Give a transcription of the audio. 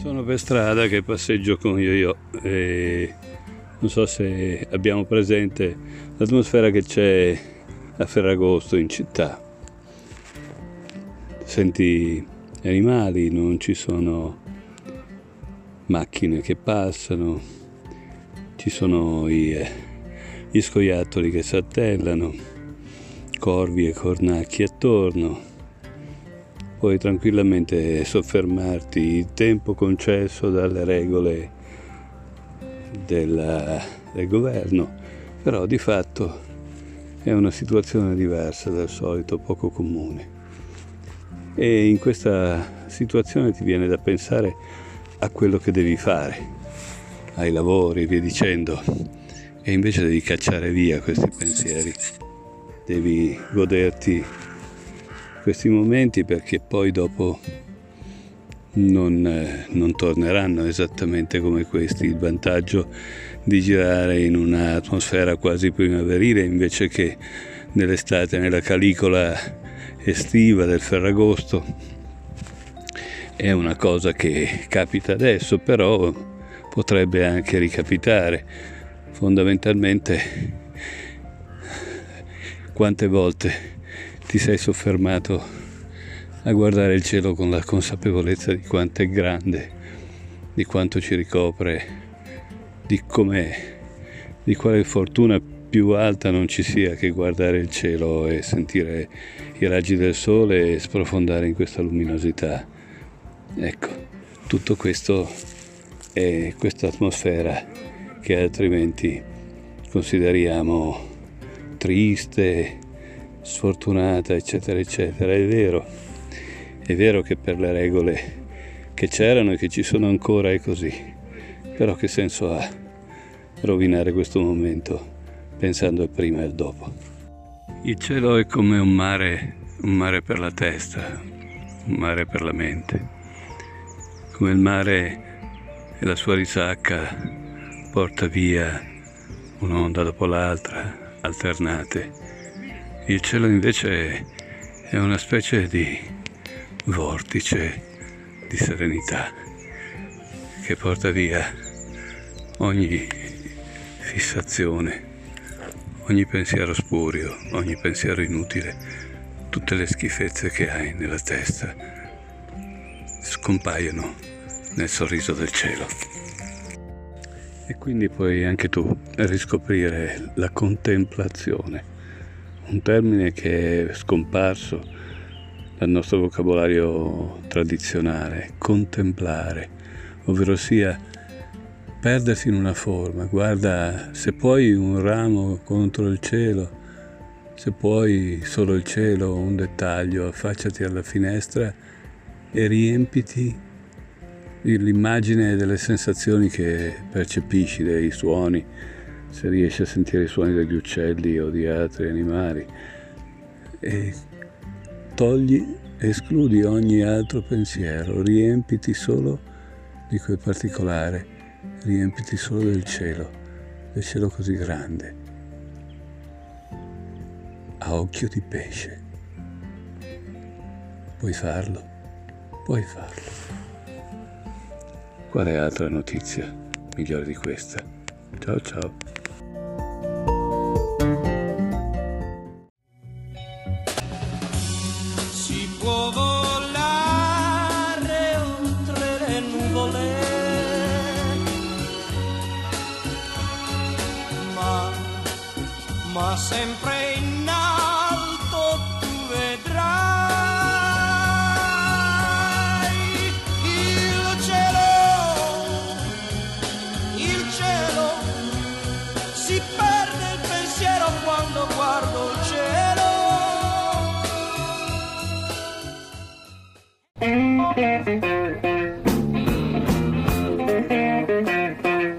Sono per strada che passeggio con Yo-Yo e non so se abbiamo presente l'atmosfera che c'è a Ferragosto in città. Senti animali, non ci sono macchine che passano, ci sono i, gli scoiattoli che saltellano, corvi e cornacchi attorno puoi tranquillamente soffermarti il tempo concesso dalle regole del, del governo, però di fatto è una situazione diversa dal solito, poco comune. E in questa situazione ti viene da pensare a quello che devi fare, ai lavori e via dicendo, e invece devi cacciare via questi pensieri, devi goderti questi momenti perché poi dopo non, eh, non, torneranno esattamente come questi. Il vantaggio di girare in un'atmosfera quasi primaverile invece che nell'estate, nella calicola estiva del Ferragosto, è una cosa che capita adesso, però potrebbe anche ricapitare. Fondamentalmente, quante volte ti sei soffermato a guardare il cielo con la consapevolezza di quanto è grande, di quanto ci ricopre, di com'è, di quale fortuna più alta non ci sia che guardare il cielo e sentire i raggi del sole e sprofondare in questa luminosità. Ecco, tutto questo è questa atmosfera che altrimenti consideriamo triste, sfortunata, eccetera, eccetera. È vero, è vero che per le regole che c'erano e che ci sono ancora è così, però che senso ha rovinare questo momento pensando al prima e al dopo? Il cielo è come un mare, un mare per la testa, un mare per la mente, come il mare e la sua risacca porta via un'onda dopo l'altra, alternate il cielo invece è una specie di vortice di serenità che porta via ogni fissazione, ogni pensiero spurio, ogni pensiero inutile, tutte le schifezze che hai nella testa scompaiono nel sorriso del cielo. E quindi puoi anche tu riscoprire la contemplazione un termine che è scomparso dal nostro vocabolario tradizionale, contemplare, ovvero sia perdersi in una forma. Guarda, se puoi un ramo contro il cielo, se puoi solo il cielo, un dettaglio, affacciati alla finestra e riempiti l'immagine delle sensazioni che percepisci, dei suoni, se riesci a sentire i suoni degli uccelli o di altri animali e togli, escludi ogni altro pensiero, riempiti solo di quel particolare, riempiti solo del cielo, del cielo così grande, a occhio di pesce. Puoi farlo? Puoi farlo. Quale altra notizia migliore di questa? Ciao ciao. ma sempre in alto